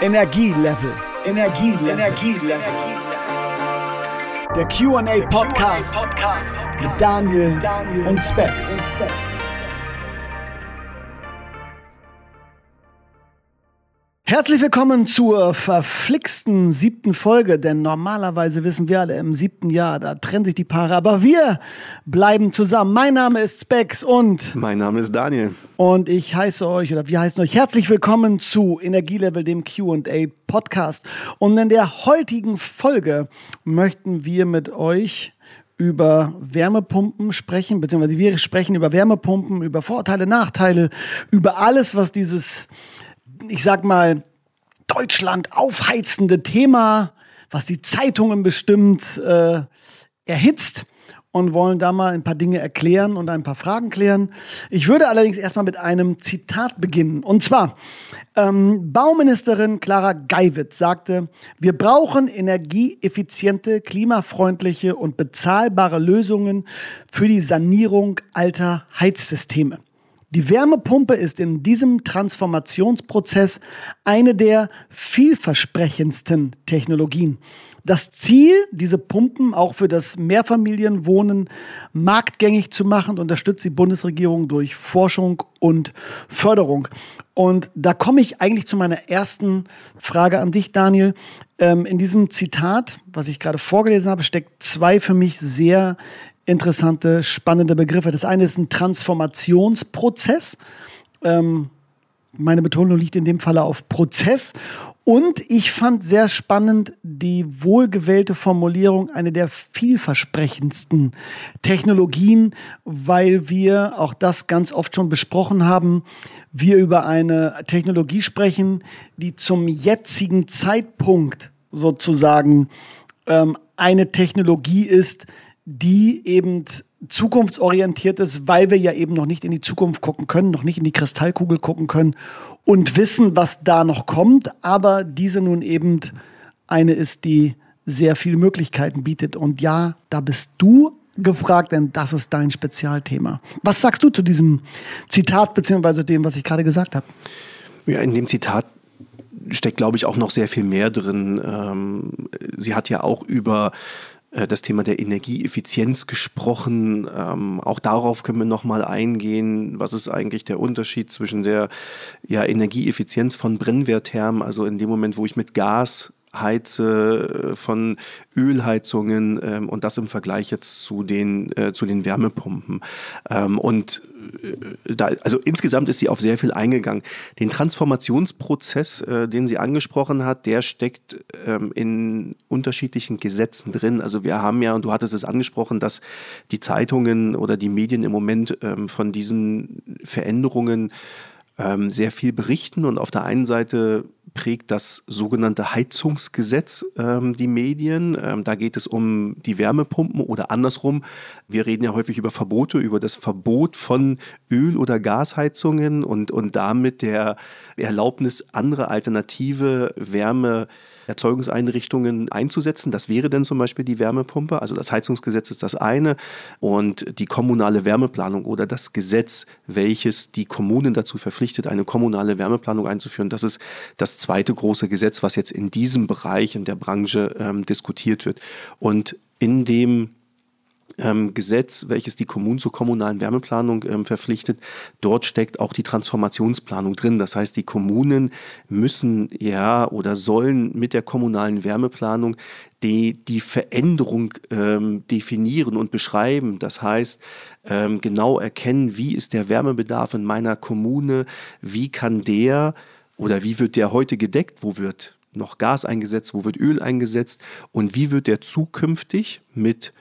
Energielevel. Energielevel. Energielevel. Der QA Podcast, Podcast mit Daniel, Daniel und Specs. Herzlich willkommen zur verflixten siebten Folge, denn normalerweise wissen wir alle, im siebten Jahr, da trennen sich die Paare, aber wir bleiben zusammen. Mein Name ist Specs und mein Name ist Daniel. Und ich heiße euch, oder wir heißen euch herzlich willkommen zu Energielevel, dem QA Podcast. Und in der heutigen Folge möchten wir mit euch über Wärmepumpen sprechen, beziehungsweise wir sprechen über Wärmepumpen, über Vorteile, Nachteile, über alles, was dieses ich sag mal, Deutschland aufheizende Thema, was die Zeitungen bestimmt äh, erhitzt und wollen da mal ein paar Dinge erklären und ein paar Fragen klären. Ich würde allerdings erstmal mit einem Zitat beginnen. Und zwar, ähm, Bauministerin Clara Geiwitz sagte, wir brauchen energieeffiziente, klimafreundliche und bezahlbare Lösungen für die Sanierung alter Heizsysteme. Die Wärmepumpe ist in diesem Transformationsprozess eine der vielversprechendsten Technologien. Das Ziel, diese Pumpen auch für das Mehrfamilienwohnen marktgängig zu machen, unterstützt die Bundesregierung durch Forschung und Förderung. Und da komme ich eigentlich zu meiner ersten Frage an dich, Daniel. Ähm, in diesem Zitat, was ich gerade vorgelesen habe, steckt zwei für mich sehr interessante, spannende Begriffe. Das eine ist ein Transformationsprozess. Ähm, meine Betonung liegt in dem Falle auf Prozess. Und ich fand sehr spannend die wohlgewählte Formulierung, eine der vielversprechendsten Technologien, weil wir auch das ganz oft schon besprochen haben, wir über eine Technologie sprechen, die zum jetzigen Zeitpunkt sozusagen ähm, eine Technologie ist, die eben zukunftsorientiert ist, weil wir ja eben noch nicht in die Zukunft gucken können, noch nicht in die Kristallkugel gucken können und wissen, was da noch kommt, aber diese nun eben eine ist, die sehr viele Möglichkeiten bietet. Und ja, da bist du gefragt, denn das ist dein Spezialthema. Was sagst du zu diesem Zitat beziehungsweise dem, was ich gerade gesagt habe? Ja, in dem Zitat steckt, glaube ich, auch noch sehr viel mehr drin. Ähm, sie hat ja auch über das Thema der Energieeffizienz gesprochen. Ähm, auch darauf können wir nochmal eingehen. Was ist eigentlich der Unterschied zwischen der ja, Energieeffizienz von Brennwertthermen, also in dem Moment, wo ich mit Gas heize, äh, von Ölheizungen ähm, und das im Vergleich jetzt zu den, äh, zu den Wärmepumpen. Ähm, und äh, da, also insgesamt ist sie auf sehr viel eingegangen. Den Transformationsprozess, äh, den sie angesprochen hat, der steckt ähm, in unterschiedlichen Gesetzen drin. Also wir haben ja, und du hattest es angesprochen, dass die Zeitungen oder die Medien im Moment ähm, von diesen Veränderungen ähm, sehr viel berichten und auf der einen Seite prägt das sogenannte Heizungsgesetz ähm, die Medien. Ähm, da geht es um die Wärmepumpen oder andersrum. Wir reden ja häufig über Verbote, über das Verbot von Öl- oder Gasheizungen und, und damit der Erlaubnis, andere alternative Wärme Erzeugungseinrichtungen einzusetzen. Das wäre dann zum Beispiel die Wärmepumpe. Also das Heizungsgesetz ist das eine. Und die kommunale Wärmeplanung oder das Gesetz, welches die Kommunen dazu verpflichtet, eine kommunale Wärmeplanung einzuführen, das ist das zweite große Gesetz, was jetzt in diesem Bereich in der Branche ähm, diskutiert wird. Und in dem ähm, Gesetz, welches die Kommunen zur kommunalen Wärmeplanung ähm, verpflichtet, dort steckt auch die Transformationsplanung drin. Das heißt, die Kommunen müssen ja oder sollen mit der kommunalen Wärmeplanung die, die Veränderung ähm, definieren und beschreiben. Das heißt, ähm, genau erkennen, wie ist der Wärmebedarf in meiner Kommune, wie kann der oder wie wird der heute gedeckt, wo wird noch Gas eingesetzt, wo wird Öl eingesetzt? Und wie wird der zukünftig mit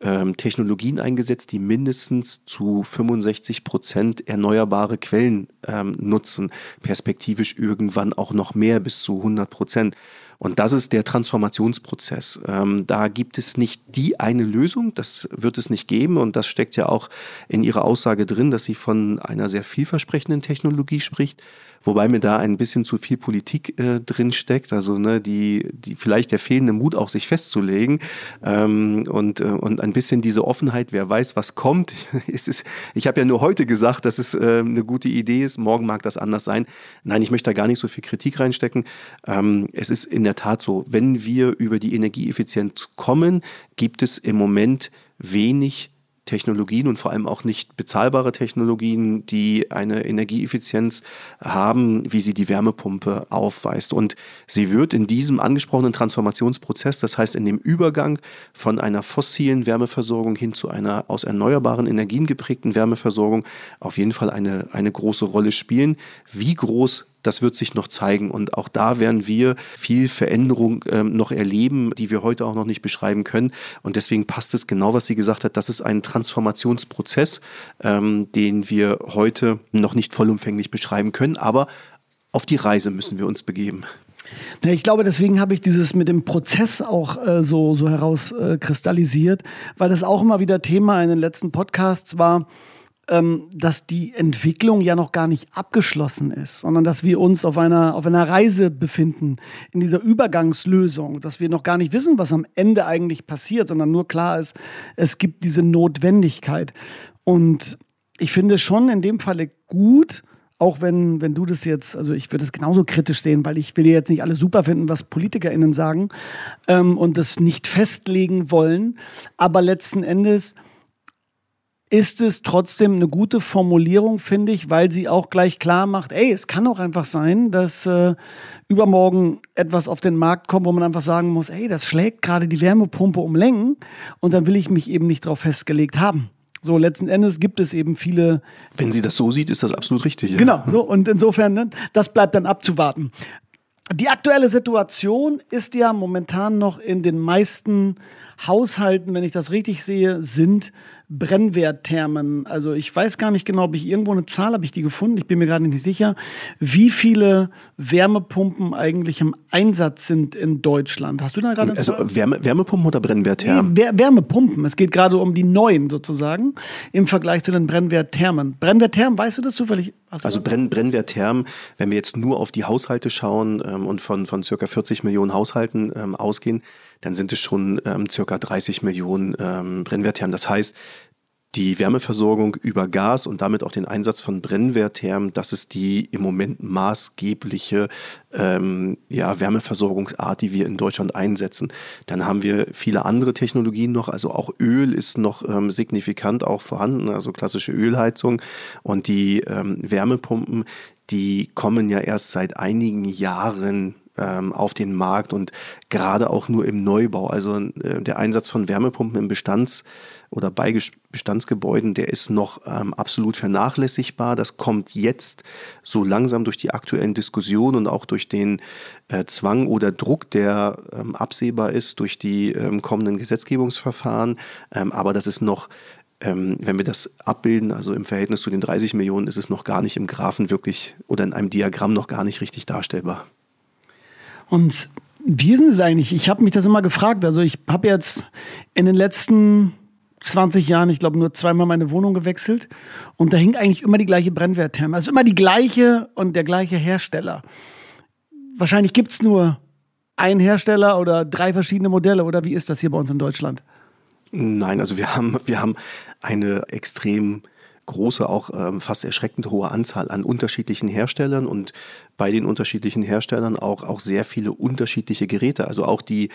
ähm, Technologien eingesetzt, die mindestens zu 65 Prozent erneuerbare Quellen ähm, nutzen, perspektivisch irgendwann auch noch mehr bis zu 100 Prozent. Und das ist der Transformationsprozess. Ähm, da gibt es nicht die eine Lösung, das wird es nicht geben. Und das steckt ja auch in Ihrer Aussage drin, dass sie von einer sehr vielversprechenden Technologie spricht. Wobei mir da ein bisschen zu viel Politik äh, drin steckt, also ne, die, die vielleicht der fehlende Mut auch sich festzulegen ähm, und, äh, und ein bisschen diese Offenheit, wer weiß, was kommt. Es ist, ich habe ja nur heute gesagt, dass es äh, eine gute Idee ist. Morgen mag das anders sein. Nein, ich möchte da gar nicht so viel Kritik reinstecken. Ähm, es ist in der Tat so, wenn wir über die Energieeffizienz kommen, gibt es im Moment wenig Technologien und vor allem auch nicht bezahlbare Technologien, die eine Energieeffizienz haben, wie sie die Wärmepumpe aufweist. Und sie wird in diesem angesprochenen Transformationsprozess, das heißt in dem Übergang von einer fossilen Wärmeversorgung hin zu einer aus erneuerbaren Energien geprägten Wärmeversorgung, auf jeden Fall eine, eine große Rolle spielen. Wie groß das wird sich noch zeigen. Und auch da werden wir viel Veränderung ähm, noch erleben, die wir heute auch noch nicht beschreiben können. Und deswegen passt es genau, was sie gesagt hat. Das ist ein Transformationsprozess, ähm, den wir heute noch nicht vollumfänglich beschreiben können. Aber auf die Reise müssen wir uns begeben. Ja, ich glaube, deswegen habe ich dieses mit dem Prozess auch äh, so, so herauskristallisiert, äh, weil das auch immer wieder Thema in den letzten Podcasts war ähm, dass die Entwicklung ja noch gar nicht abgeschlossen ist, sondern dass wir uns auf einer, auf einer Reise befinden, in dieser Übergangslösung, dass wir noch gar nicht wissen, was am Ende eigentlich passiert, sondern nur klar ist, es gibt diese Notwendigkeit. Und ich finde schon in dem Falle gut, auch wenn, wenn du das jetzt, also ich würde es genauso kritisch sehen, weil ich will jetzt nicht alles super finden, was PolitikerInnen sagen ähm, und das nicht festlegen wollen. Aber letzten Endes ist es trotzdem eine gute Formulierung, finde ich, weil sie auch gleich klar macht, ey, es kann auch einfach sein, dass äh, übermorgen etwas auf den Markt kommt, wo man einfach sagen muss, ey, das schlägt gerade die Wärmepumpe um Längen und dann will ich mich eben nicht darauf festgelegt haben. So, letzten Endes gibt es eben viele. Wenn sie das so sieht, ist das absolut richtig. Ja. Genau, so, und insofern, ne, das bleibt dann abzuwarten. Die aktuelle Situation ist ja momentan noch in den meisten Haushalten, wenn ich das richtig sehe, sind Brennwertthermen. Also ich weiß gar nicht genau, ob ich irgendwo eine Zahl habe ich die gefunden. Ich bin mir gerade nicht sicher, wie viele Wärmepumpen eigentlich im Einsatz sind in Deutschland. Hast du da gerade? Also Wärme, Wärmepumpen oder Brennwertthermen? Wärmepumpen. Es geht gerade um die neuen sozusagen im Vergleich zu den Brennwertthermen. Brennwertthermen, weißt du das zufällig? also Brenn, Brennwertthermen, wenn wir jetzt nur auf die Haushalte schauen ähm, und von, von circa 40 Millionen Haushalten ähm, ausgehen, dann sind es schon ähm, circa 30 Millionen ähm, Brennwertthermen. Das heißt, die Wärmeversorgung über Gas und damit auch den Einsatz von Brennwertthermen, das ist die im Moment maßgebliche ähm, ja, Wärmeversorgungsart, die wir in Deutschland einsetzen. Dann haben wir viele andere Technologien noch, also auch Öl ist noch ähm, signifikant auch vorhanden, also klassische Ölheizung und die ähm, Wärmepumpen, die kommen ja erst seit einigen Jahren ähm, auf den Markt und gerade auch nur im Neubau. Also äh, der Einsatz von Wärmepumpen im Bestands- oder bei Bestandsgebäuden, der ist noch ähm, absolut vernachlässigbar. Das kommt jetzt so langsam durch die aktuellen Diskussionen und auch durch den äh, Zwang oder Druck, der ähm, absehbar ist durch die kommenden Gesetzgebungsverfahren. Aber das ist noch wenn wir das abbilden, also im Verhältnis zu den 30 Millionen, ist es noch gar nicht im Graphen wirklich oder in einem Diagramm noch gar nicht richtig darstellbar. Und wie ist es eigentlich? Ich habe mich das immer gefragt. Also ich habe jetzt in den letzten 20 Jahren, ich glaube, nur zweimal meine Wohnung gewechselt. Und da hing eigentlich immer die gleiche Brennwerttherme. Also immer die gleiche und der gleiche Hersteller. Wahrscheinlich gibt es nur einen Hersteller oder drei verschiedene Modelle. Oder wie ist das hier bei uns in Deutschland? Nein, also wir haben, wir haben eine extrem große, auch ähm, fast erschreckend hohe Anzahl an unterschiedlichen Herstellern und bei den unterschiedlichen Herstellern auch, auch sehr viele unterschiedliche Geräte. Also auch die,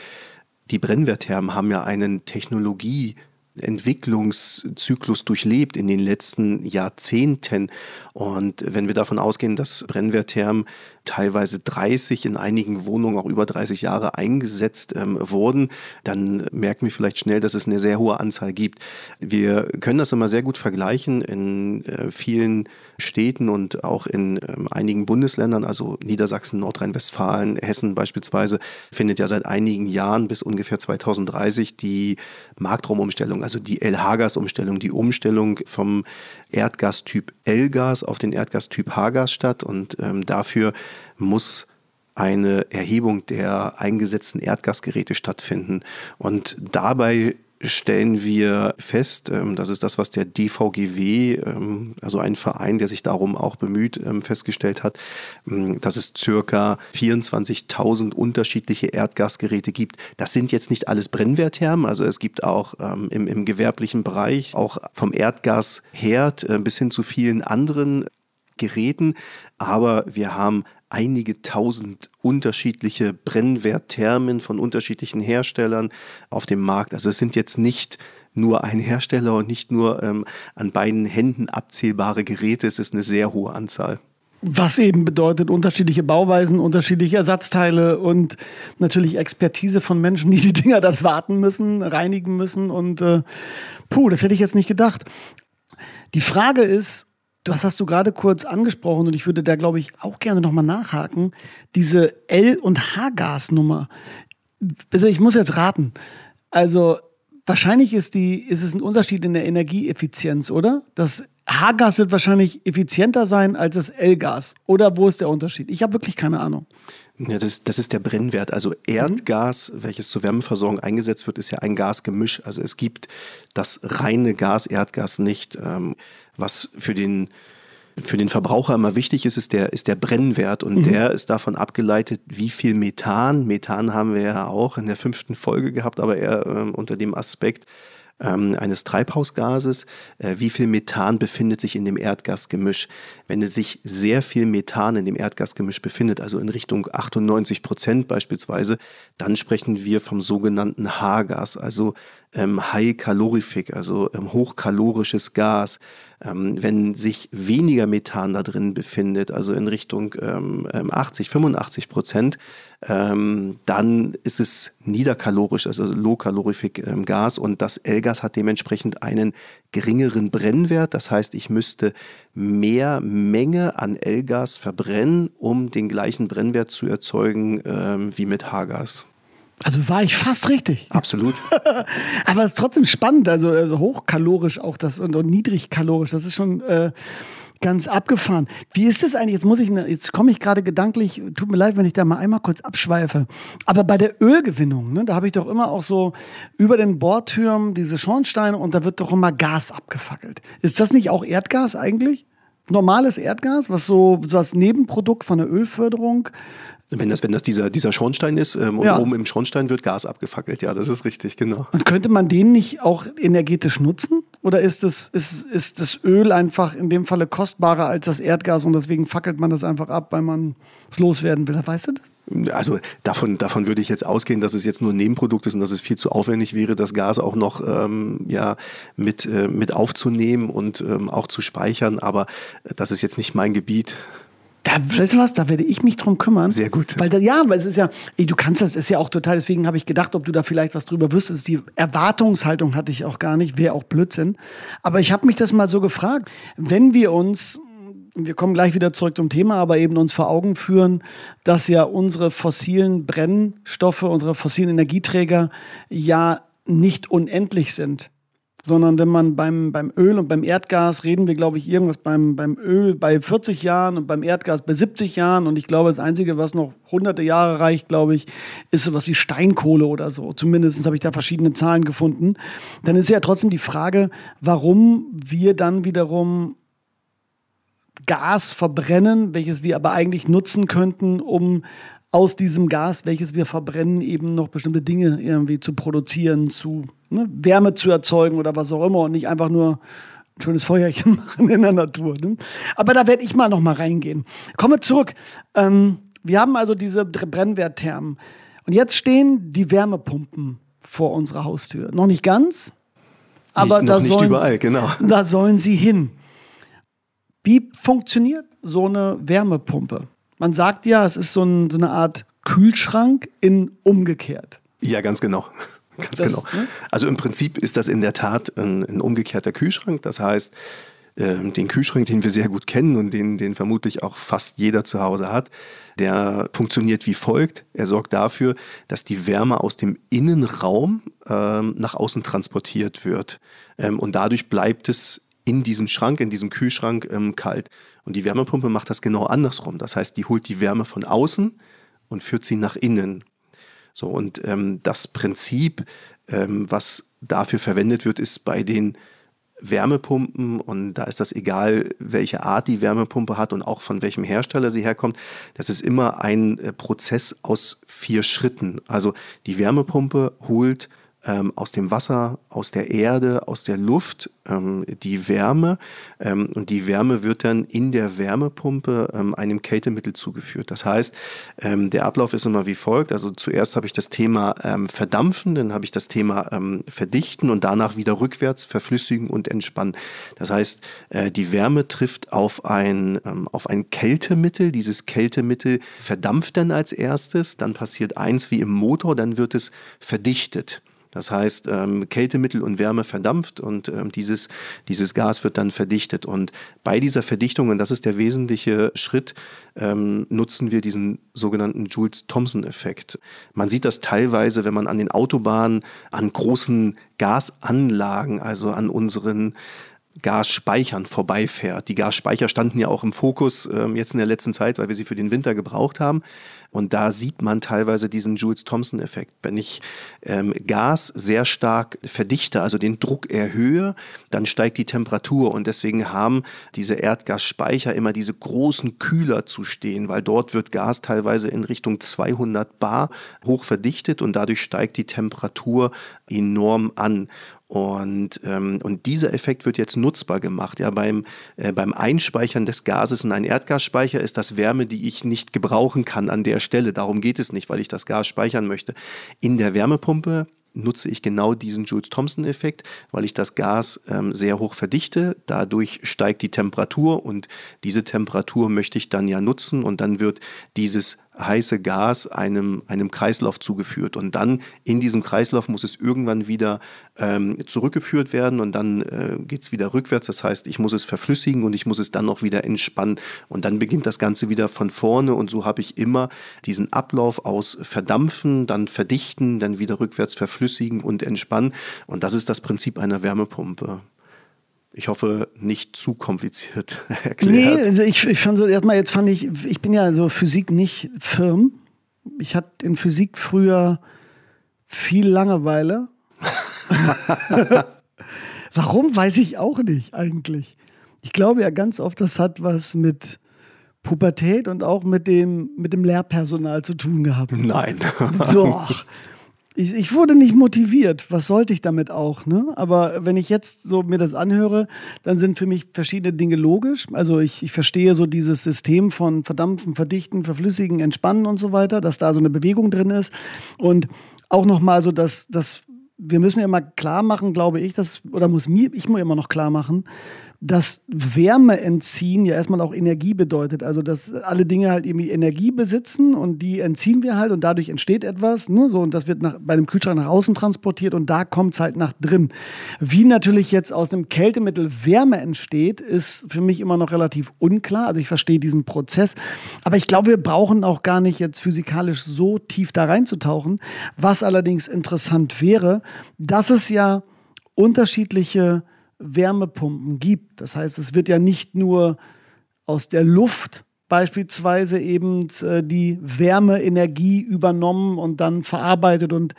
die Brennwertthermen haben ja einen Technologie- Entwicklungszyklus durchlebt in den letzten Jahrzehnten. Und wenn wir davon ausgehen, dass Brennwertthermen teilweise 30, in einigen Wohnungen auch über 30 Jahre eingesetzt ähm, wurden, dann merken wir vielleicht schnell, dass es eine sehr hohe Anzahl gibt. Wir können das immer sehr gut vergleichen in äh, vielen Städten und auch in ähm, einigen Bundesländern, also Niedersachsen, Nordrhein-Westfalen, Hessen beispielsweise, findet ja seit einigen Jahren bis ungefähr 2030 die Marktraumumstellung, also die LH-Gas-Umstellung, die Umstellung vom Erdgastyp L-Gas auf den Erdgastyp H-Gas statt und ähm, dafür muss eine Erhebung der eingesetzten Erdgasgeräte stattfinden. Und dabei stellen wir fest, ähm, das ist das, was der DVGW, ähm, also ein Verein, der sich darum auch bemüht, ähm, festgestellt hat, dass es circa 24.000 unterschiedliche Erdgasgeräte gibt. Das sind jetzt nicht alles Brennwertthermen, also es gibt auch im, im gewerblichen Bereich, auch vom Erdgasherd äh, bis hin zu vielen anderen Geräten, aber wir haben einige tausend unterschiedliche Brennwertthermen von unterschiedlichen Herstellern auf dem Markt. Also es sind jetzt nicht nur ein Hersteller und nicht nur ähm, an beiden Händen abzählbare Geräte, es ist eine sehr hohe Anzahl. Was eben bedeutet unterschiedliche Bauweisen, unterschiedliche Ersatzteile und natürlich Expertise von Menschen, die die Dinger dann warten müssen, reinigen müssen. Und äh, puh, das hätte ich jetzt nicht gedacht. Die Frage ist, Das hast du gerade kurz angesprochen und ich würde da, glaube ich, auch gerne nochmal nachhaken. Diese L- und H-Gas-Nummer. Also ich muss jetzt raten. Also wahrscheinlich ist, die, ist es ein Unterschied in der Energieeffizienz, oder? Das H-Gas wird wahrscheinlich effizienter sein als das L-Gas. Oder wo ist der Unterschied? Ich habe wirklich keine Ahnung. Ja, das, das ist der Brennwert. Also Erdgas, mhm. welches zur Wärmeversorgung eingesetzt wird, ist ja ein Gasgemisch. Also es gibt das reine Gas, Erdgas nicht. Ähm, was für den, für den Verbraucher immer wichtig ist, ist der, ist der Brennwert und mhm. der ist davon abgeleitet, wie viel Methan, Methan haben wir ja auch in der fünften Folge gehabt, aber eher äh, unter dem Aspekt, ähm, eines Treibhausgases, äh, wie viel Methan befindet sich in dem Erdgasgemisch. Wenn sich sehr viel Methan in dem Erdgasgemisch befindet, also in Richtung 98 Prozent beispielsweise, dann sprechen wir vom sogenannten H-Gas, also ähm, High Calorific, also ähm, hochkalorisches Gas. Ähm, wenn sich weniger Methan da drin befindet, also in Richtung ähm, 80, ähm, 85 Prozent, ähm, dann ist es niederkalorisch, also Low Calorific ähm, Gas und das L-Gas hat dementsprechend einen geringeren Brennwert. Das heißt, ich müsste mehr Menge an L-Gas verbrennen, um den gleichen Brennwert zu erzeugen wie mit H-Gas. Also war ich fast richtig. Absolut. Aber es ist trotzdem spannend, also, also hochkalorisch auch das und, und niedrigkalorisch, das ist schon äh, ganz abgefahren. Wie ist es eigentlich? Jetzt muss ich, jetzt komme ich gerade gedanklich, tut mir leid, wenn ich da mal einmal kurz abschweife. Aber bei der Ölgewinnung, ne, da habe ich doch immer auch so über den Bohrtürmen diese Schornsteine und da wird doch immer Gas abgefackelt. Ist das nicht auch Erdgas eigentlich? Normales Erdgas, was so, so als Nebenprodukt von der Ölförderung wenn das, wenn das dieser, dieser Schornstein ist ähm, und ja. oben im Schornstein wird Gas abgefackelt, ja, das ist richtig, genau. Und könnte man den nicht auch energetisch nutzen? Oder ist das, ist, ist das Öl einfach in dem Falle kostbarer als das Erdgas und deswegen fackelt man das einfach ab, weil man es loswerden will? Weißt du das? Also davon, davon würde ich jetzt ausgehen, dass es jetzt nur ein Nebenprodukt ist und dass es viel zu aufwendig wäre, das Gas auch noch ähm, ja, mit, äh, mit aufzunehmen und ähm, auch zu speichern. Aber das ist jetzt nicht mein Gebiet. Da, weißt du was, da werde ich mich drum kümmern. Sehr gut. Weil da, ja, weil es ist ja, ey, du kannst das, ist ja auch total, deswegen habe ich gedacht, ob du da vielleicht was drüber wüsstest. Die Erwartungshaltung hatte ich auch gar nicht, wäre auch Blödsinn. Aber ich habe mich das mal so gefragt, wenn wir uns, wir kommen gleich wieder zurück zum Thema, aber eben uns vor Augen führen, dass ja unsere fossilen Brennstoffe, unsere fossilen Energieträger ja nicht unendlich sind sondern wenn man beim, beim Öl und beim Erdgas reden wir, glaube ich, irgendwas beim, beim Öl bei 40 Jahren und beim Erdgas bei 70 Jahren. Und ich glaube, das Einzige, was noch hunderte Jahre reicht, glaube ich, ist sowas wie Steinkohle oder so. Zumindest habe ich da verschiedene Zahlen gefunden. Dann ist ja trotzdem die Frage, warum wir dann wiederum Gas verbrennen, welches wir aber eigentlich nutzen könnten, um aus diesem Gas, welches wir verbrennen, eben noch bestimmte Dinge irgendwie zu produzieren, zu ne, Wärme zu erzeugen oder was auch immer und nicht einfach nur ein schönes Feuerchen machen in der Natur. Ne? Aber da werde ich mal noch mal reingehen. Kommen wir zurück. Ähm, wir haben also diese Brennwertthermen. Und jetzt stehen die Wärmepumpen vor unserer Haustür. Noch nicht ganz, aber nicht, da, sollen, überall, genau. da sollen sie hin. Wie funktioniert so eine Wärmepumpe? Man sagt ja, es ist so, ein, so eine Art Kühlschrank in umgekehrt. Ja, ganz genau. Ganz das, genau. Ne? Also im Prinzip ist das in der Tat ein, ein umgekehrter Kühlschrank. Das heißt, äh, den Kühlschrank, den wir sehr gut kennen und den, den vermutlich auch fast jeder zu Hause hat, der funktioniert wie folgt. Er sorgt dafür, dass die Wärme aus dem Innenraum ähm, nach außen transportiert wird. Ähm, und dadurch bleibt es in diesem Schrank, in diesem Kühlschrank ähm, kalt. Und die Wärmepumpe macht das genau andersrum. Das heißt, die holt die Wärme von außen und führt sie nach innen. So, und ähm, das Prinzip, ähm, was dafür verwendet wird, ist bei den Wärmepumpen und da ist das egal, welche Art die Wärmepumpe hat und auch von welchem Hersteller sie herkommt. Das ist immer ein äh, Prozess aus vier Schritten. Also die Wärmepumpe holt ähm, aus dem Wasser, aus der Erde, aus der Luft ähm, die Wärme ähm, und die Wärme wird dann in der Wärmepumpe ähm, einem Kältemittel zugeführt. Das heißt, ähm, der Ablauf ist immer wie folgt. Also zuerst habe ich das Thema ähm, Verdampfen, dann habe ich das Thema Verdichten und danach wieder rückwärts verflüssigen und entspannen. Das heißt, äh, die Wärme trifft auf ein, auf ein Kältemittel. Dieses Kältemittel verdampft dann als erstes. Dann passiert eins wie im Motor, dann wird es verdichtet. Das heißt, ähm, Kältemittel und Wärme verdampft und ähm, dieses, dieses Gas wird dann verdichtet. Und bei dieser Verdichtung, und das ist der wesentliche Schritt, ähm, nutzen wir diesen sogenannten Jules-Thomson-Effekt. Man sieht das teilweise, wenn man an den Autobahnen, an großen Gasanlagen, also an unseren Gasspeichern vorbeifährt. Die Gasspeicher standen ja auch im Fokus ähm, jetzt in der letzten Zeit, weil wir sie für den Winter gebraucht haben. Und da sieht man teilweise diesen Jules-Thomson-Effekt. Wenn ich ähm, Gas sehr stark verdichte, also den Druck erhöhe, dann steigt die Temperatur. Und deswegen haben diese Erdgasspeicher immer diese großen Kühler zu stehen, weil dort wird Gas teilweise in Richtung 200 Bar hoch verdichtet und dadurch steigt die Temperatur enorm an. Und, ähm, und dieser Effekt wird jetzt nutzbar gemacht. Ja, beim, äh, beim Einspeichern des Gases in einen Erdgasspeicher ist das Wärme, die ich nicht gebrauchen kann an der Stelle. Darum geht es nicht, weil ich das Gas speichern möchte. In der Wärmepumpe nutze ich genau diesen Jules-Thomson-Effekt, weil ich das Gas ähm, sehr hoch verdichte. Dadurch steigt die Temperatur und diese Temperatur möchte ich dann ja nutzen und dann wird dieses heiße Gas einem, einem Kreislauf zugeführt. Und dann in diesem Kreislauf muss es irgendwann wieder ähm, zurückgeführt werden und dann äh, geht es wieder rückwärts. Das heißt, ich muss es verflüssigen und ich muss es dann noch wieder entspannen. Und dann beginnt das Ganze wieder von vorne. Und so habe ich immer diesen Ablauf aus Verdampfen, dann verdichten, dann wieder rückwärts verflüssigen und entspannen. Und das ist das Prinzip einer Wärmepumpe ich hoffe, nicht zu kompliziert erklärt. Nee, also ich, ich fand so, erstmal, jetzt fand ich, ich bin ja so Physik nicht firm. Ich hatte in Physik früher viel Langeweile. Warum, weiß ich auch nicht eigentlich. Ich glaube ja ganz oft, das hat was mit Pubertät und auch mit dem, mit dem Lehrpersonal zu tun gehabt. Nein. Doch. Ich, ich wurde nicht motiviert. Was sollte ich damit auch? Ne? Aber wenn ich jetzt so mir das anhöre, dann sind für mich verschiedene Dinge logisch. Also ich, ich verstehe so dieses System von Verdampfen, Verdichten, Verflüssigen, Entspannen und so weiter, dass da so eine Bewegung drin ist. Und auch nochmal so, dass, dass wir müssen ja mal klar machen, glaube ich, dass, oder muss mir, ich muss immer noch klar machen, dass Wärme entziehen ja erstmal auch Energie bedeutet. Also, dass alle Dinge halt irgendwie Energie besitzen und die entziehen wir halt und dadurch entsteht etwas. Ne? So, und das wird nach, bei dem Kühlschrank nach außen transportiert und da kommt es halt nach drin. Wie natürlich jetzt aus dem Kältemittel Wärme entsteht, ist für mich immer noch relativ unklar. Also, ich verstehe diesen Prozess. Aber ich glaube, wir brauchen auch gar nicht jetzt physikalisch so tief da reinzutauchen. Was allerdings interessant wäre, dass es ja unterschiedliche Wärmepumpen gibt. Das heißt, es wird ja nicht nur aus der Luft beispielsweise eben äh, die Wärmeenergie übernommen und dann verarbeitet und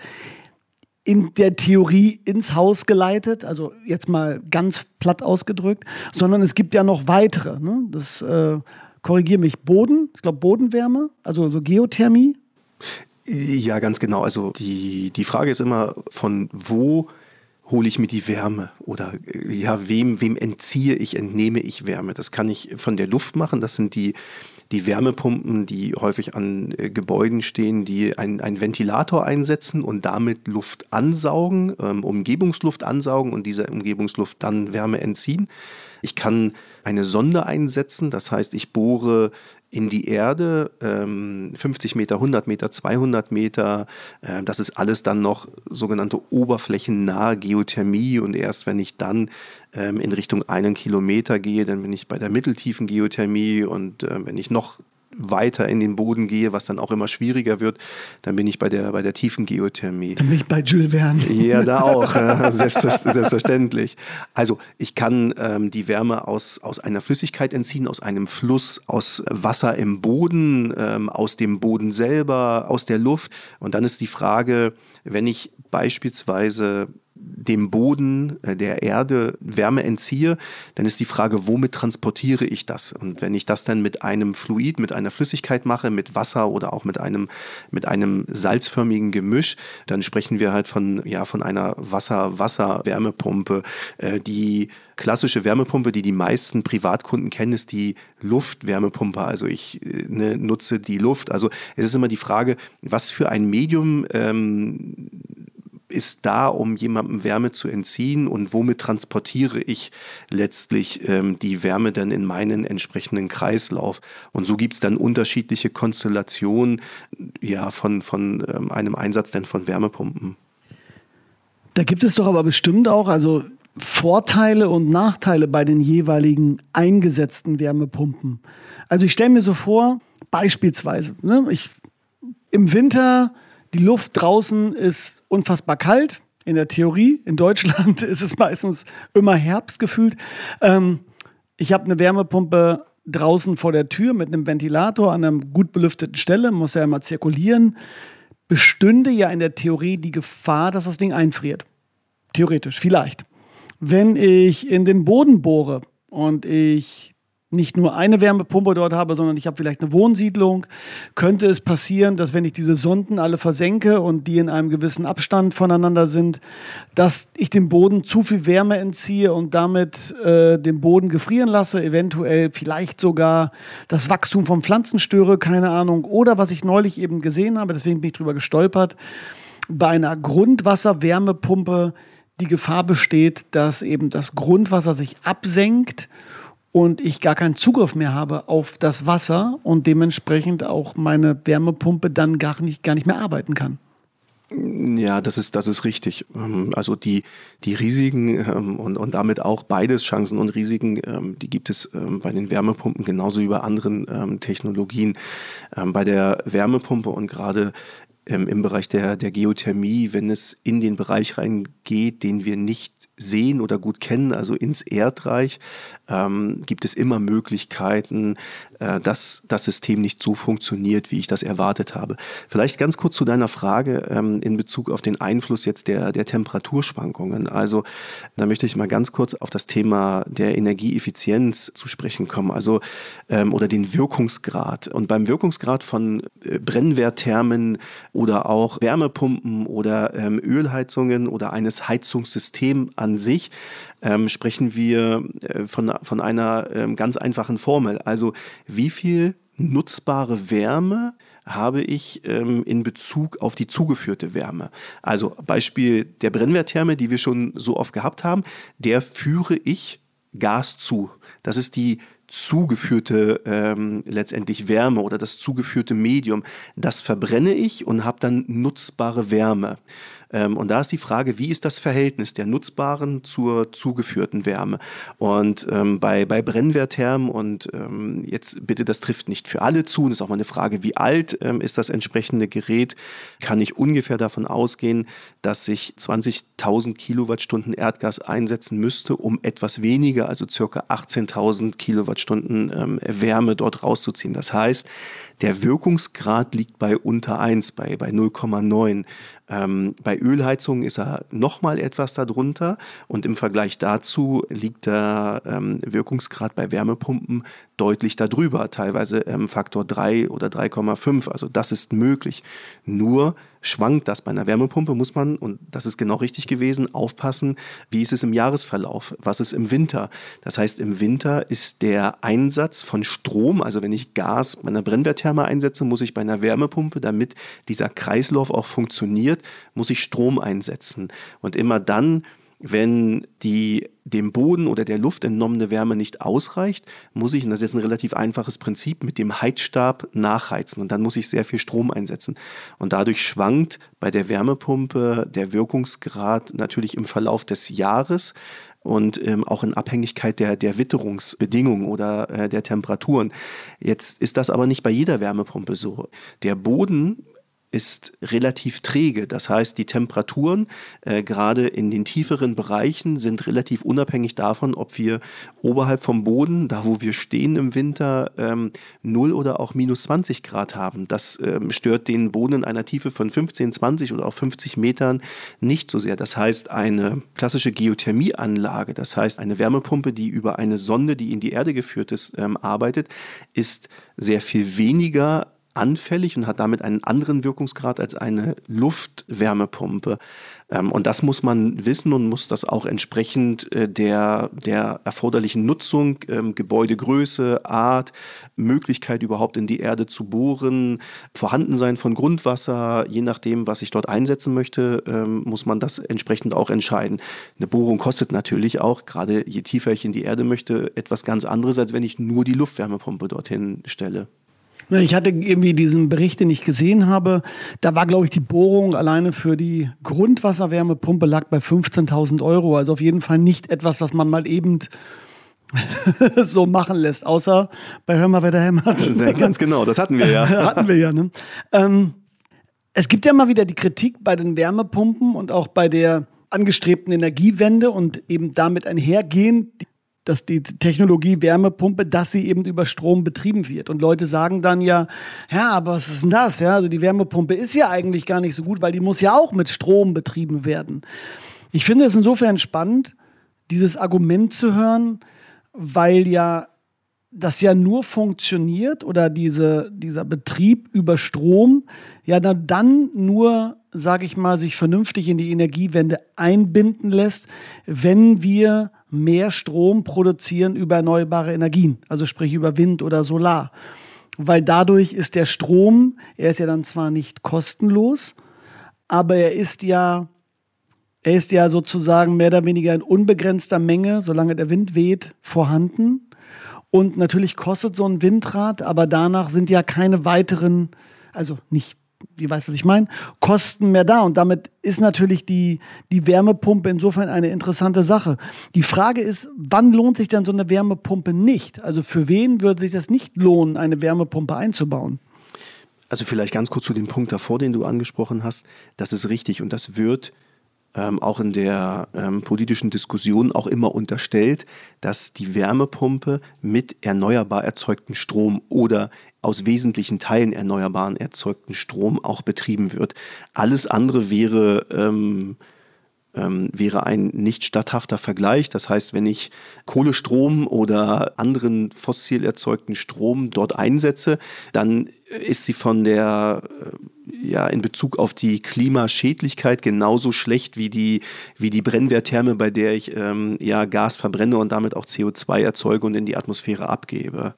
in der Theorie ins Haus geleitet, also jetzt mal ganz platt ausgedrückt, sondern es gibt ja noch weitere. Ne? Das äh, korrigiere mich, Boden, ich glaube Bodenwärme, also so Geothermie. Ja, ganz genau. Also die, die Frage ist immer, von wo hole ich mir die Wärme oder ja, wem, wem entziehe ich, entnehme ich Wärme. Das kann ich von der Luft machen. Das sind die, die Wärmepumpen, die häufig an äh, Gebäuden stehen, die einen Ventilator einsetzen und damit Luft ansaugen, ähm, Umgebungsluft ansaugen und dieser Umgebungsluft dann Wärme entziehen. Ich kann eine Sonde einsetzen, das heißt, ich bohre in die Erde, ähm, 50 Meter, 100 Meter, 200 Meter. Äh, das ist alles dann noch sogenannte oberflächennahe Geothermie und erst wenn ich dann ähm, in Richtung einen Kilometer gehe, dann bin ich bei der mitteltiefen Geothermie und äh, wenn ich noch weiter in den Boden gehe, was dann auch immer schwieriger wird, dann bin ich bei der, bei der tiefen Geothermie. Dann bin ich bei Jules Verne. Ja, da auch, selbstverständlich. Also ich kann ähm, die Wärme aus, aus einer Flüssigkeit entziehen, aus einem Fluss, aus Wasser im Boden, ähm, aus dem Boden selber, aus der Luft. Und dann ist die Frage, wenn ich beispielsweise dem Boden, äh, der Erde Wärme entziehe, dann ist die Frage, womit transportiere ich das? Und wenn ich das dann mit einem Fluid, mit einer Flüssigkeit mache, mit Wasser oder auch mit einem, mit einem salzförmigen Gemisch, dann sprechen wir halt von, ja, von einer Wasser-Wasser-Wärmepumpe, äh, die klassische Wärmepumpe, die die meisten Privatkunden kennen, ist die Luftwärmepumpe. Also ich äh, ne, nutze die Luft. Also es ist immer die Frage, was für ein Medium ähm, ist da, um jemandem Wärme zu entziehen und womit transportiere ich letztlich ähm, die Wärme dann in meinen entsprechenden Kreislauf. Und so gibt es dann unterschiedliche Konstellationen ja, von, von ähm, einem Einsatz denn von Wärmepumpen. Da gibt es doch aber bestimmt auch, also Vorteile und Nachteile bei den jeweiligen eingesetzten Wärmepumpen. Also ich stelle mir so vor, beispielsweise, ne, ich, im Winter, die Luft draußen ist unfassbar kalt, in der Theorie. In Deutschland ist es meistens immer Herbst gefühlt. Ähm, ich habe eine Wärmepumpe draußen vor der Tür mit einem Ventilator an einer gut belüfteten Stelle, muss ja immer zirkulieren. Bestünde ja in der Theorie die Gefahr, dass das Ding einfriert. Theoretisch, vielleicht wenn ich in den Boden bohre und ich nicht nur eine Wärmepumpe dort habe, sondern ich habe vielleicht eine Wohnsiedlung, könnte es passieren, dass wenn ich diese Sonden alle versenke und die in einem gewissen Abstand voneinander sind, dass ich dem Boden zu viel Wärme entziehe und damit äh, den Boden gefrieren lasse, eventuell vielleicht sogar das Wachstum von Pflanzen störe, keine Ahnung. Oder was ich neulich eben gesehen habe, deswegen bin ich drüber gestolpert, bei einer Grundwasserwärmepumpe die Gefahr besteht, dass eben das Grundwasser sich absenkt und ich gar keinen Zugriff mehr habe auf das Wasser und dementsprechend auch meine Wärmepumpe dann gar nicht, gar nicht mehr arbeiten kann. Ja, das ist, das ist richtig. Ähm, also die, die Risiken ähm, und, und damit auch beides Chancen und Risiken, ähm, die gibt es bei den Wärmepumpen genauso wie bei anderen Technologien. Bei der Wärmepumpe und gerade im Bereich der, der Geothermie, wenn es in den Bereich reingeht, den wir nicht sehen oder gut kennen, also ins Erdreich, ähm, gibt es immer Möglichkeiten, äh, dass das System nicht so funktioniert, wie ich das erwartet habe. Vielleicht ganz kurz zu deiner Frage ähm, in Bezug auf den Einfluss jetzt der, der Temperaturschwankungen. Also da möchte ich mal ganz kurz auf das Thema der Energieeffizienz zu sprechen kommen, also ähm, oder den Wirkungsgrad. Und beim Wirkungsgrad von äh, Brennwertthermen oder auch Wärmepumpen oder ähm, Ölheizungen oder eines Heizungssystems an sich ähm, sprechen wir äh, von, von einer ähm, ganz einfachen Formel. Also wie viel nutzbare Wärme habe ich ähm, in Bezug auf die zugeführte Wärme. Also Beispiel der Brennwerttherme, die wir schon so oft gehabt haben, der führe ich Gas zu. Das ist die zugeführte ähm, letztendlich Wärme oder das zugeführte Medium. Das verbrenne ich und habe dann nutzbare Wärme. Ähm, und da ist die Frage, wie ist das Verhältnis der nutzbaren zur zugeführten Wärme? Und ähm, bei, bei Brennwertthermen und ähm, jetzt bitte, das trifft nicht für alle zu, das ist auch mal eine Frage, wie alt ähm, ist das entsprechende Gerät? Kann ich ungefähr davon ausgehen, dass ich 20.000 Kilowattstunden Erdgas einsetzen müsste, um etwas weniger, also circa 18.000 Kilowattstunden ähm, Wärme dort rauszuziehen. Das heißt, der Wirkungsgrad liegt bei unter 1, bei, bei 0,9. Ähm, bei Ölheizungen ist er nochmal etwas darunter und im Vergleich dazu liegt der ähm, Wirkungsgrad bei Wärmepumpen deutlich darüber, teilweise ähm, Faktor 3 oder 3,5. Also das ist möglich. Nur schwankt das bei einer Wärmepumpe, muss man, und das ist genau richtig gewesen, aufpassen, wie ist es im Jahresverlauf, was ist im Winter. Das heißt, im Winter ist der Einsatz von Strom, also wenn ich Gas bei einer Brennwerttherme einsetze, muss ich bei einer Wärmepumpe, damit dieser Kreislauf auch funktioniert, muss ich Strom einsetzen. Und immer dann, wenn die dem Boden oder der Luft entnommene Wärme nicht ausreicht, muss ich, und das ist ein relativ einfaches Prinzip, mit dem Heizstab nachheizen und dann muss ich sehr viel Strom einsetzen. Und dadurch schwankt bei der Wärmepumpe der Wirkungsgrad natürlich im Verlauf des Jahres und ähm, auch in Abhängigkeit der, der Witterungsbedingungen oder äh, der Temperaturen. Jetzt ist das aber nicht bei jeder Wärmepumpe so. Der Boden ist relativ träge. Das heißt, die Temperaturen äh, gerade in den tieferen Bereichen sind relativ unabhängig davon, ob wir oberhalb vom Boden, da wo wir stehen im Winter, ähm, 0 oder auch minus 20 Grad haben. Das ähm, stört den Boden in einer Tiefe von 15, 20 oder auch 50 Metern nicht so sehr. Das heißt, eine klassische Geothermieanlage, das heißt eine Wärmepumpe, die über eine Sonde, die in die Erde geführt ist, ähm, arbeitet, ist sehr viel weniger anfällig und hat damit einen anderen Wirkungsgrad als eine Luftwärmepumpe. Ähm, und das muss man wissen und muss das auch entsprechend äh, der, der erforderlichen Nutzung, ähm, Gebäudegröße, Art, Möglichkeit überhaupt in die Erde zu bohren, Vorhandensein von Grundwasser, je nachdem, was ich dort einsetzen möchte, ähm, muss man das entsprechend auch entscheiden. Eine Bohrung kostet natürlich auch, gerade je tiefer ich in die Erde möchte, etwas ganz anderes, als wenn ich nur die Luftwärmepumpe dorthin stelle. Ich hatte irgendwie diesen Bericht, den ich gesehen habe. Da war, glaube ich, die Bohrung alleine für die Grundwasserwärmepumpe lag bei 15.000 Euro. Also auf jeden Fall nicht etwas, was man mal eben so machen lässt. Außer bei Hör mal, wer da hämmert. Ja, ganz genau, das hatten wir ja. hatten wir ja. Ne? Ähm, es gibt ja mal wieder die Kritik bei den Wärmepumpen und auch bei der angestrebten Energiewende und eben damit einhergehend dass die Technologie Wärmepumpe, dass sie eben über Strom betrieben wird. Und Leute sagen dann ja, ja, aber was ist denn das? Ja, also die Wärmepumpe ist ja eigentlich gar nicht so gut, weil die muss ja auch mit Strom betrieben werden. Ich finde es insofern spannend, dieses Argument zu hören, weil ja das ja nur funktioniert oder diese, dieser Betrieb über Strom ja dann, nur, sage ich mal, sich vernünftig in die Energiewende einbinden lässt, wenn wir mehr Strom produzieren über erneuerbare Energien, also sprich über Wind oder Solar. Weil dadurch ist der Strom, er ist ja dann zwar nicht kostenlos, aber er ist ja, er ist ja sozusagen mehr oder weniger in unbegrenzter Menge, solange der Wind weht, vorhanden. Und natürlich kostet so ein Windrad, aber danach sind ja keine weiteren, also nicht wie weißt, was ich meine, Kosten mehr da. Und damit ist natürlich die, die Wärmepumpe insofern eine interessante Sache. Die Frage ist, wann lohnt sich denn so eine Wärmepumpe nicht? Also für wen würde sich das nicht lohnen, eine Wärmepumpe einzubauen? Also vielleicht ganz kurz zu dem Punkt davor, den du angesprochen hast. Das ist richtig und das wird ähm, auch in der ähm, politischen Diskussion auch immer unterstellt, dass die Wärmepumpe mit erneuerbar erzeugtem Strom oder aus wesentlichen Teilen erneuerbaren erzeugten Strom auch betrieben wird. Alles andere wäre ähm, ähm, wäre ein nicht statthafter Vergleich. Das heißt, wenn ich Kohlestrom oder anderen fossil erzeugten Strom dort einsetze, dann ist sie von der, äh, ja, in Bezug auf die Klimaschädlichkeit genauso schlecht wie die, wie die Brennwerttherme, bei der ich ähm, ja Gas verbrenne und damit auch CO2 erzeuge und in die Atmosphäre abgebe.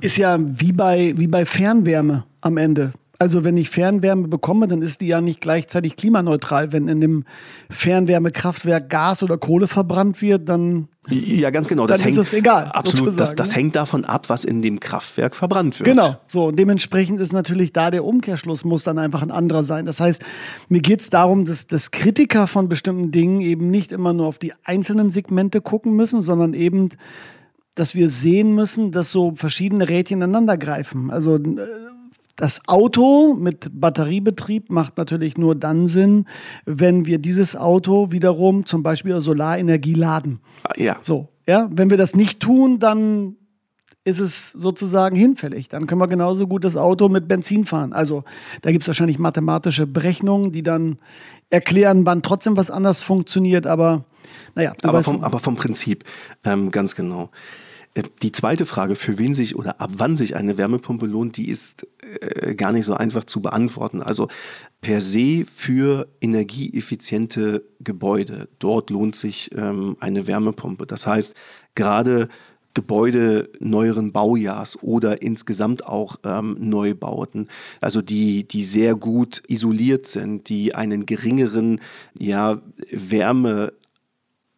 Ist ja wie bei, wie bei Fernwärme am Ende. Also wenn ich Fernwärme bekomme, dann ist die ja nicht gleichzeitig klimaneutral. Wenn in dem Fernwärmekraftwerk Gas oder Kohle verbrannt wird, dann, ja, ganz genau. Das dann hängt, ist es egal. Absolut, das, das, ne? hängt davon ab, was in dem Kraftwerk verbrannt wird. Genau, so. Und dementsprechend ist natürlich da der Umkehrschluss, muss dann einfach ein anderer sein. Das heißt, mir geht es darum, dass, dass Kritiker von bestimmten Dingen eben nicht immer nur auf die einzelnen Segmente gucken müssen, sondern eben dass wir sehen müssen, dass so verschiedene Rädchen ineinander greifen. Also äh, das Auto mit Batteriebetrieb macht natürlich nur dann Sinn, wenn wir dieses Auto wiederum zum Beispiel Solarenergie laden. Ja. So, ja. Wenn wir das nicht tun, dann ist es sozusagen hinfällig. Dann können wir genauso gut das Auto mit Benzin fahren. Also da gibt es wahrscheinlich mathematische Berechnungen, die dann erklären, wann trotzdem was anders funktioniert. Aber naja. Aber vom, aber vom Prinzip ähm, ganz genau. Äh, die zweite Frage, für wen sich oder ab wann sich eine Wärmepumpe lohnt, die ist äh, gar nicht so einfach zu beantworten. Also per se für energieeffiziente Gebäude, dort lohnt sich ähm, eine Wärmepumpe. Das heißt, gerade Gebäude neueren Baujahrs oder insgesamt auch ähm, Neubauten, also die, die sehr gut isoliert sind, die einen geringeren ja, Wärme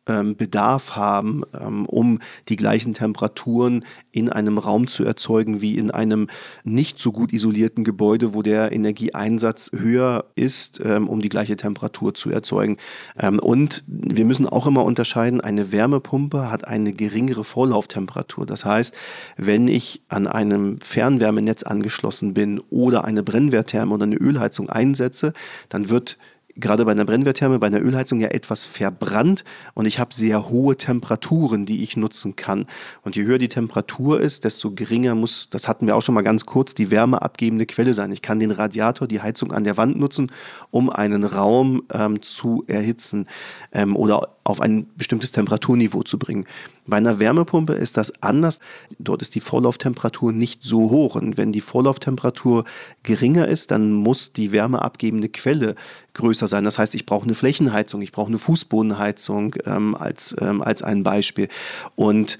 Bedarf haben, ähm, um die gleichen Temperaturen in einem Raum zu erzeugen wie in einem nicht so gut isolierten Gebäude, wo der Energieeinsatz höher ist, ähm, um die gleiche Temperatur zu erzeugen. Ähm, und wir müssen auch immer unterscheiden, eine Wärmepumpe hat eine geringere Vorlauftemperatur. Das heißt, wenn ich an einem Fernwärmenetz angeschlossen bin oder eine Brennwerttherme oder eine Ölheizung einsetze, dann wird gerade bei einer Brennwerttherme, bei einer Ölheizung ja etwas verbrannt und ich habe sehr hohe Temperaturen, die ich nutzen kann. Und je höher die Temperatur ist, desto geringer muss, das hatten wir auch schon mal ganz kurz, die wärmeabgebende Quelle sein. Ich kann den Radiator, die Heizung an der Wand nutzen, um einen Raum ähm, zu erhitzen ähm, oder auf ein bestimmtes Temperaturniveau zu bringen. Bei einer Wärmepumpe ist das anders. Dort ist die Vorlauftemperatur nicht so hoch. Und wenn die Vorlauftemperatur geringer ist, dann muss die wärmeabgebende Quelle größer sein. Das heißt, ich brauche eine Flächenheizung, ich brauche eine Fußbodenheizung ähm, als, ähm, als ein Beispiel. Und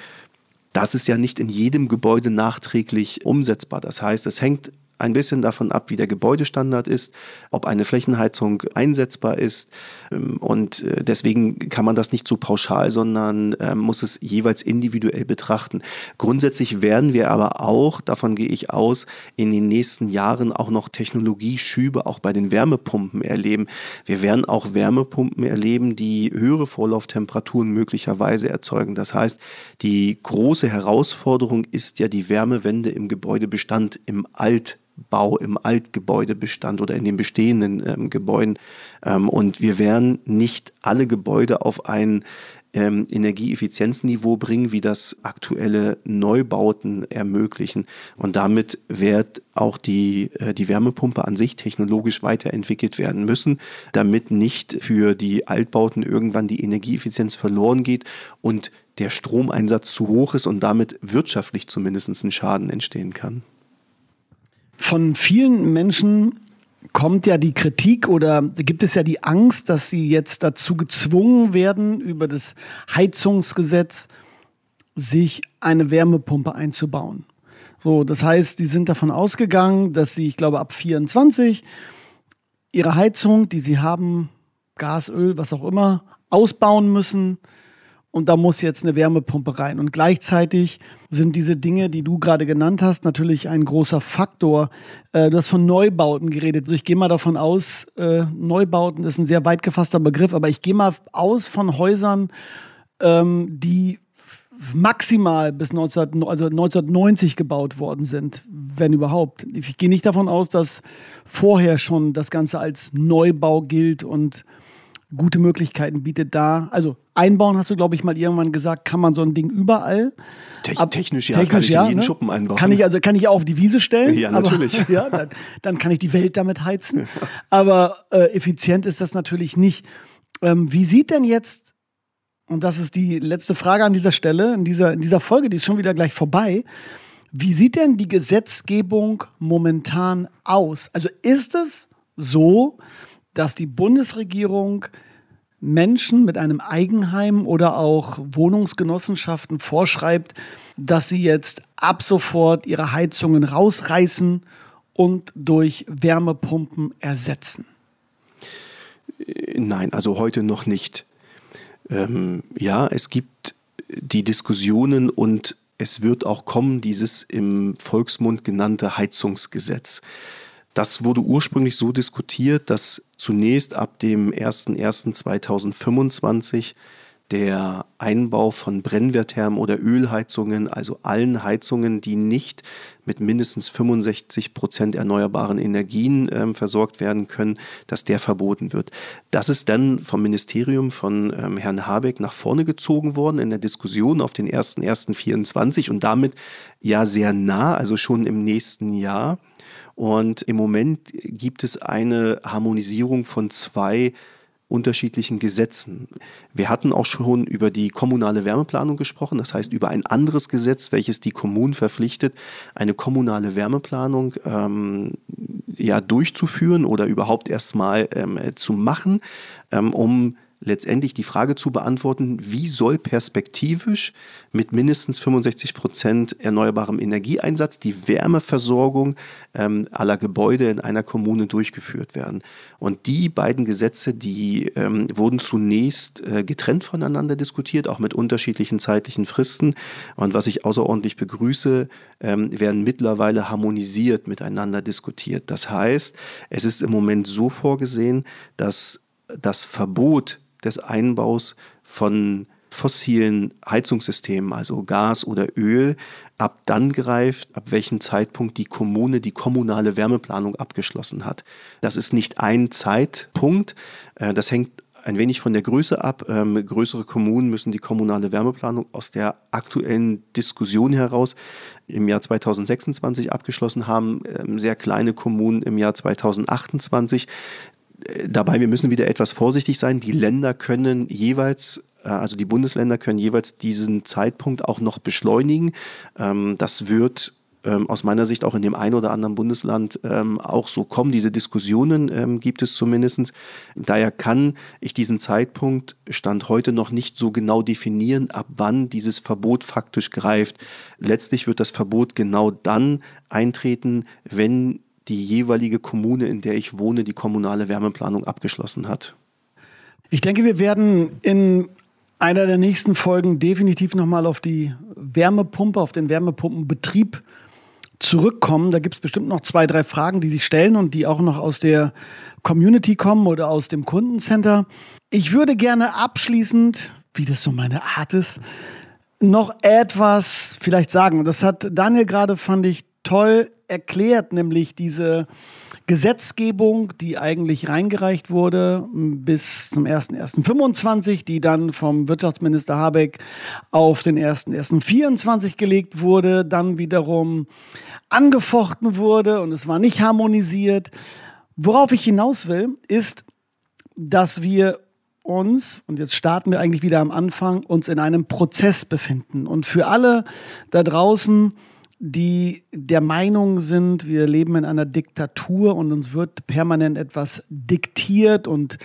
das ist ja nicht in jedem Gebäude nachträglich umsetzbar. Das heißt, es hängt ein bisschen davon ab, wie der Gebäudestandard ist, ob eine Flächenheizung einsetzbar ist. Ähm, und äh, deswegen kann man das nicht so pauschal, sondern ähm, muss es jeweils individuell betrachten. Grundsätzlich werden wir aber auch, davon gehe ich aus, in den nächsten Jahren auch noch Technologieschübe auch bei den Wärmepumpen erleben. Wir werden auch Wärmepumpen erleben, die höhere Vorlauftemperaturen möglicherweise erzeugen. Das heißt, die große Herausforderung ist ja die Wärmewende im Gebäudebestand im Alt Bau im Altgebäudebestand oder in den bestehenden ähm, Gebäuden. Ähm, und wir werden nicht alle Gebäude auf ein ähm, Energieeffizienzniveau bringen, wie das aktuelle Neubauten ermöglichen. Und damit wird auch die, äh, die Wärmepumpe an sich technologisch weiterentwickelt werden müssen, damit nicht für die Altbauten irgendwann die Energieeffizienz verloren geht und der Stromeinsatz zu hoch ist und damit wirtschaftlich zumindest ein Schaden entstehen kann. Von vielen Menschen kommt ja die Kritik oder gibt es ja die Angst, dass sie jetzt dazu gezwungen werden, über das Heizungsgesetz sich eine Wärmepumpe einzubauen. So, das heißt, die sind davon ausgegangen, dass sie, ich glaube, ab 24 ihre Heizung, die sie haben, Gas, Öl, was auch immer, ausbauen müssen und da muss jetzt eine Wärmepumpe rein. Und gleichzeitig sind diese Dinge, die du gerade genannt hast, natürlich ein großer Faktor. Äh, du hast von Neubauten geredet. Also ich gehe mal davon aus, äh, Neubauten ist ein sehr weit gefasster Begriff, aber ich gehe mal aus von Häusern, ähm, die maximal bis 19, also 1990 gebaut worden sind, wenn überhaupt. Ich gehe nicht davon aus, dass vorher schon das Ganze als Neubau gilt und gute Möglichkeiten bietet da. Also einbauen, hast du, glaube ich, mal irgendwann gesagt, kann man so ein Ding überall. Te Ab, technisch, ja, technisch, kann ich ja, in jeden ne? Schuppen einbauen. Kann ich, also kann ich auch auf die Wiese stellen. Ja, natürlich. Aber, ja, dann, dann, kann ich die Welt damit heizen. Aber äh, effizient ist das natürlich nicht. Ähm, wie sieht denn jetzt, und das ist die letzte Frage an dieser Stelle, in dieser, in dieser Folge, die ist schon wieder gleich vorbei. Wie sieht denn die Gesetzgebung momentan aus? Also ist es so, dass die Bundesregierung Menschen mit einem Eigenheim oder auch Wohnungsgenossenschaften vorschreibt, dass sie jetzt ab sofort ihre Heizungen rausreißen und durch Wärmepumpen ersetzen? Nein, also heute noch nicht. Ähm, ja, es gibt die Diskussionen und es wird auch kommen, dieses im Volksmund genannte Heizungsgesetz. Das wurde ursprünglich so diskutiert, dass zunächst ab dem 01.01.2025 der Einbau von Brennwertthermen oder Ölheizungen, also allen Heizungen, die nicht mit mindestens 65 Prozent erneuerbaren Energien äh, versorgt werden können, dass der verboten wird. Das ist dann vom Ministerium von ähm, Herrn Habeck nach vorne gezogen worden in der Diskussion auf den 01.01.24 und damit ja sehr nah, also schon im nächsten Jahr. Und im Moment gibt es eine Harmonisierung von zwei unterschiedlichen Gesetzen. Wir hatten auch schon über die kommunale Wärmeplanung gesprochen, das heißt über ein anderes Gesetz, welches die Kommunen verpflichtet, eine kommunale Wärmeplanung ähm, ja, durchzuführen oder überhaupt erstmal ähm, zu machen, ähm, um letztendlich die Frage zu beantworten, wie soll perspektivisch mit mindestens 65 Prozent erneuerbarem Energieeinsatz die Wärmeversorgung ähm, aller Gebäude in einer Kommune durchgeführt werden. Und die beiden Gesetze, die ähm, wurden zunächst äh, getrennt voneinander diskutiert, auch mit unterschiedlichen zeitlichen Fristen. Und was ich außerordentlich begrüße, ähm, werden mittlerweile harmonisiert miteinander diskutiert. Das heißt, es ist im Moment so vorgesehen, dass das Verbot des Einbaus von fossilen Heizungssystemen, also Gas oder Öl, ab dann greift, ab welchem Zeitpunkt die Kommune die kommunale Wärmeplanung abgeschlossen hat. Das ist nicht ein Zeitpunkt, äh, das hängt ein wenig von der Größe ab. Ähm, größere Kommunen müssen die kommunale Wärmeplanung aus der aktuellen Diskussion heraus im Jahr 2026 abgeschlossen haben, ähm, sehr kleine Kommunen im Jahr 2028. Dabei, wir müssen wieder etwas vorsichtig sein. Die Länder können jeweils äh, also die Bundesländer können jeweils diesen Zeitpunkt auch noch beschleunigen. Ähm, das wird ähm, aus meiner Sicht auch in dem einen oder anderen Bundesland ähm, auch so kommen. Diese Diskussionen gibt es zumindest. Daher kann ich diesen Zeitpunkt Stand heute noch nicht so genau definieren, ab wann dieses Verbot faktisch greift. Letztlich wird das Verbot genau dann eintreten, wenn die jeweilige Kommune, in der ich wohne, die kommunale Wärmeplanung abgeschlossen hat. Ich denke, wir werden in einer der nächsten Folgen definitiv nochmal auf die Wärmepumpe, auf den Wärmepumpenbetrieb zurückkommen. Da gibt es bestimmt noch zwei, drei Fragen, die sich stellen und die auch noch aus der Community kommen oder aus dem Kundencenter. Ich würde gerne abschließend, wie das so meine Art ist, noch etwas vielleicht sagen. Das hat Daniel gerade, fand ich, toll erklärt, nämlich diese Gesetzgebung, die eigentlich reingereicht wurde bis zum 1.1.25, die dann vom Wirtschaftsminister Habeck auf den 1.1.24 gelegt wurde, dann wiederum angefochten wurde und es war nicht harmonisiert. Worauf ich hinaus will, ist, dass wir uns, und jetzt starten wir eigentlich wieder am Anfang, uns in einem Prozess befinden. Und für alle da draußen, die der Meinung sind, wir leben in einer Diktatur und uns wird permanent etwas diktiert und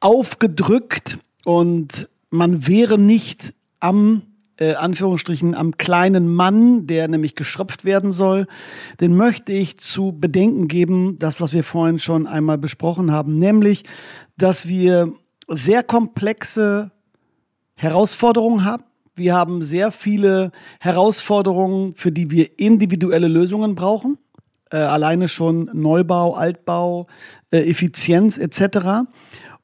aufgedrückt und man wäre nicht am äh, Anführungsstrichen am kleinen Mann, der nämlich geschröpft werden soll, den möchte ich zu bedenken geben, das, was wir vorhin schon einmal besprochen haben, nämlich, dass wir sehr komplexe Herausforderungen haben wir haben sehr viele Herausforderungen, für die wir individuelle Lösungen brauchen. Äh, alleine schon Neubau, Altbau, äh, Effizienz etc.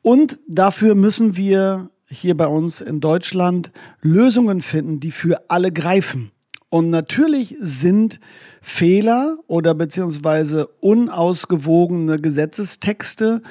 Und dafür müssen wir hier bei uns in Deutschland Lösungen finden, die für alle greifen. Und natürlich sind Fehler oder beziehungsweise unausgewogene Gesetzestexte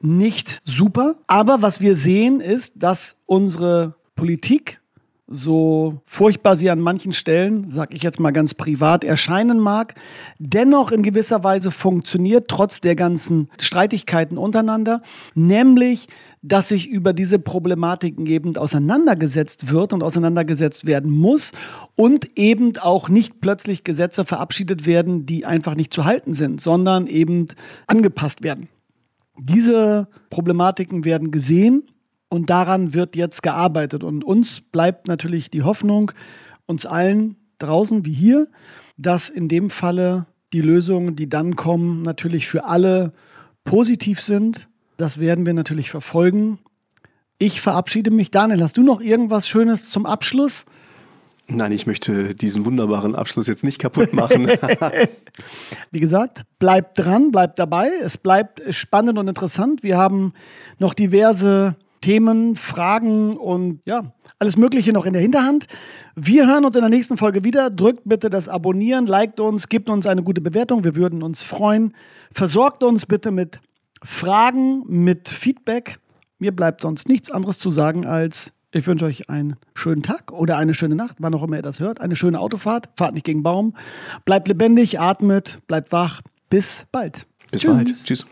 nicht super. Aber was wir sehen ist, dass unsere Politik so furchtbar sie an manchen Stellen, sag ich jetzt mal ganz privat, erscheinen mag, dennoch in gewisser Weise funktioniert, trotz der ganzen Streitigkeiten untereinander, nämlich, dass sich über diese Problematiken eben auseinandergesetzt wird und auseinandergesetzt werden muss und eben auch nicht plötzlich Gesetze verabschiedet werden, die einfach nicht zu halten sind, sondern eben angepasst werden. Diese Problematiken werden gesehen und daran wird jetzt gearbeitet. Und uns bleibt natürlich die Hoffnung, uns allen draußen wie hier, dass in dem Falle die Lösungen, die dann kommen, natürlich für alle positiv sind. Das werden wir natürlich verfolgen. Ich verabschiede mich. Daniel, hast du noch irgendwas Schönes zum Abschluss? Nein, ich möchte diesen wunderbaren Abschluss jetzt nicht kaputt machen. Wie gesagt, bleibt dran, bleibt dabei. Es bleibt spannend und interessant. Wir haben noch diverse Themen, Fragen und ja, alles Mögliche noch in der Hinterhand. Wir hören uns in der nächsten Folge wieder. Drückt bitte das Abonnieren, liked uns, gebt uns eine gute Bewertung. Wir würden uns freuen. Versorgt uns bitte mit Fragen, mit Feedback. Mir bleibt sonst nichts anderes zu sagen als ich wünsche euch einen schönen Tag oder eine schöne Nacht, wann auch immer ihr das hört. Eine schöne Autofahrt, fahrt nicht gegen Baum. Bleibt lebendig, atmet, bleibt wach. Bis bald. Bis Tschüss. bald. Tschüss.